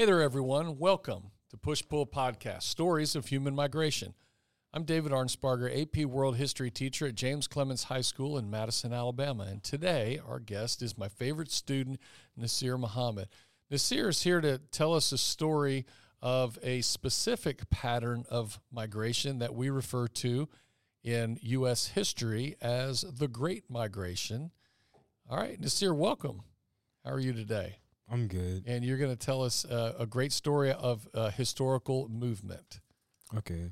Hey there, everyone. Welcome to Push Pull Podcast Stories of Human Migration. I'm David Arnsparger, AP World History teacher at James Clemens High School in Madison, Alabama. And today, our guest is my favorite student, Nasir Muhammad. Nasir is here to tell us a story of a specific pattern of migration that we refer to in U.S. history as the Great Migration. All right, Nasir, welcome. How are you today? I'm good. And you're going to tell us uh, a great story of a historical movement. Okay.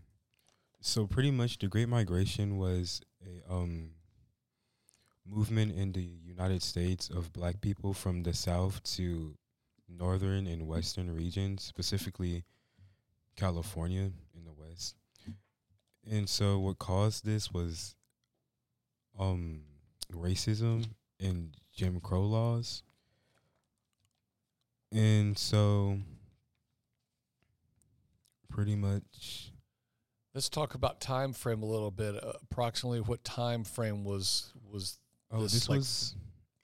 So pretty much the Great Migration was a um movement in the United States of black people from the south to northern and western regions, specifically California in the west. And so what caused this was um racism and Jim Crow laws. And so pretty much Let's talk about time frame a little bit. Uh, approximately what time frame was was Oh, this, this, like- was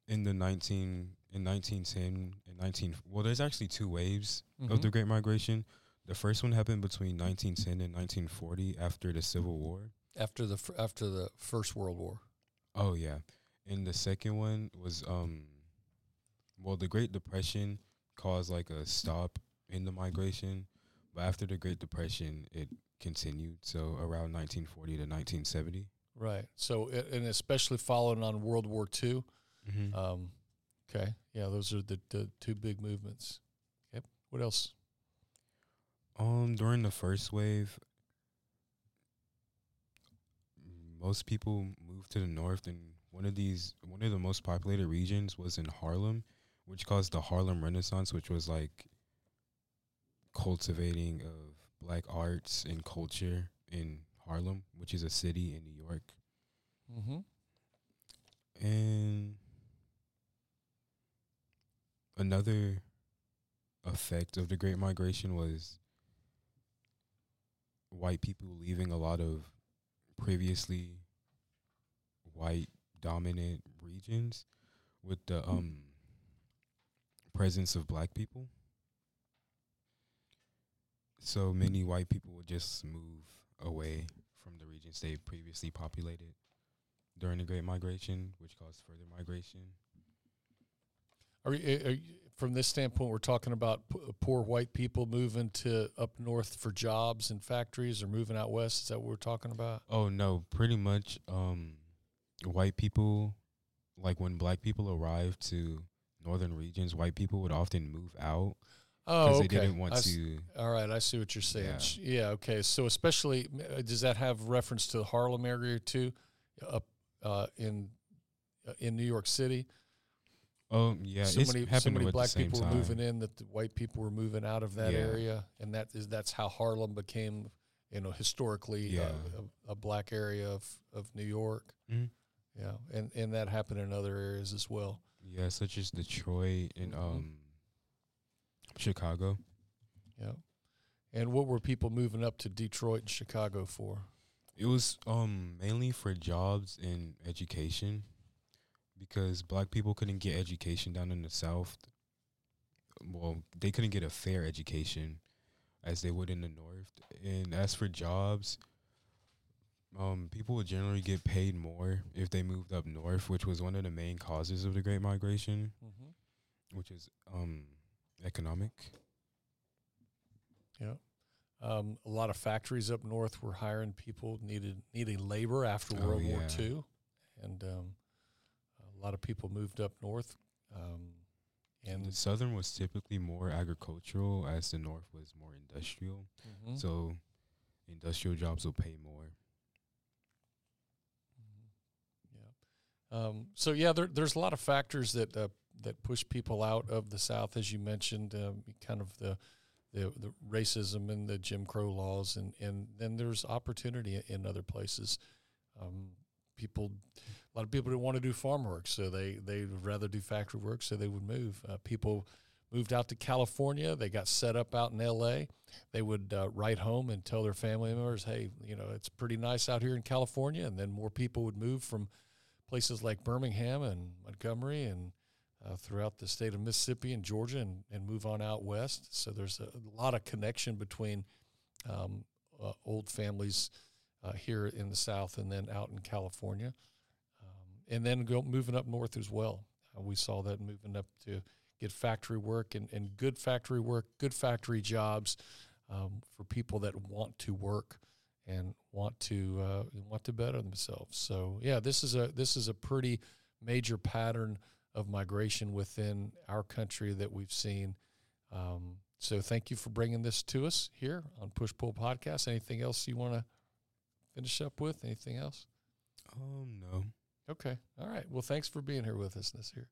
in the nineteen in nineteen ten and nineteen. Well, there's actually two waves of the. Great Migration. The first one happened between nineteen ten and nineteen forty after the Civil War. after the fir- after the First World War? Oh yeah, and the second one was um, well, the Great Depression caused like a stop in the migration, but after the Great Depression, it continued. So around nineteen forty to nineteen seventy. Right. So and especially following on World War II. Mm-hmm. Um, okay. Yeah, those are the, the two big movements. Yep. What else? Um, during the first wave, most people moved to the north, and one of these, one of the most populated regions was in Harlem, which caused the Harlem Renaissance, which was like cultivating of black arts and culture in Harlem, which is a city in New York, Mm-hmm. and another effect of the Great Migration was white people leaving a lot of previously white dominant regions with the um presence of black people. So many white people would just move away from the regions they previously populated during the Great Migration, which caused further migration. Are, you, are you, from this standpoint, we're talking about p- uh, poor white people moving to up north for jobs and factories, or moving out west. Is that what we're talking about? Oh no, pretty much um white people like when black people arrived to northern regions, white people would often move out Oh, because okay. they didn't want I s- to All right, I see what you're saying. Yeah. Yeah, okay. So especially, uh, does that have reference to the Harlem area too, up uh, in uh, in New York City? Oh yeah, so it's many so many black people time. were moving in that the white people were moving out of that Yeah. area, and that is that's how Harlem became, you know, historically Yeah. uh, a, a black area of of New York. Mhm. Yeah, and and that happened in other areas as well. Yeah, such as Detroit and Mhm. um Chicago. Yeah, and what were people moving up to Detroit and Chicago for? It was um mainly for jobs and education because black people couldn't get education down in the south. Well, they couldn't get a fair education as they would in the north. And as for jobs, um people would generally get paid more if they moved up north, which was one of the main causes of the Great Migration, Mm-hmm. which is um economic. Yeah. Um, a lot of factories up north were hiring people needed needing labor after Oh, World War yeah. II, and um, a lot of people moved up north. Um, and the southern was typically more agricultural as the north was more industrial. Mhm. So industrial jobs will pay more. Um, so yeah, there, there's a lot of factors that uh, that push people out of the South, as you mentioned, um, kind of the, the the racism and the Jim Crow laws, and and then there's opportunity in other places. Um, people, a lot of people didn't want to do farm work, so they they would rather do factory work, so they would move. Uh, people moved out to California. They got set up out in L.A. They would uh, write home and tell their family members, "Hey, you know, it's pretty nice out here in California." And then more people would move from places like Birmingham and Montgomery and uh, throughout the state of Mississippi and Georgia and, and move on out west. So there's a lot of connection between um, uh, old families uh, here in the South and then out in California. Um, and then go moving up north as well. Uh, we saw that moving up to get factory work and, and good factory work, good factory jobs um, for people that want to work and want to uh, want to better themselves. So yeah, this is a this is a pretty major pattern of migration within our country that we've seen. Um, so thank you for bringing this to us here on Push Pull Podcast. Anything else you want to finish up with? Anything else? Um, no. Okay. All right. Well, thanks for being here with us this year.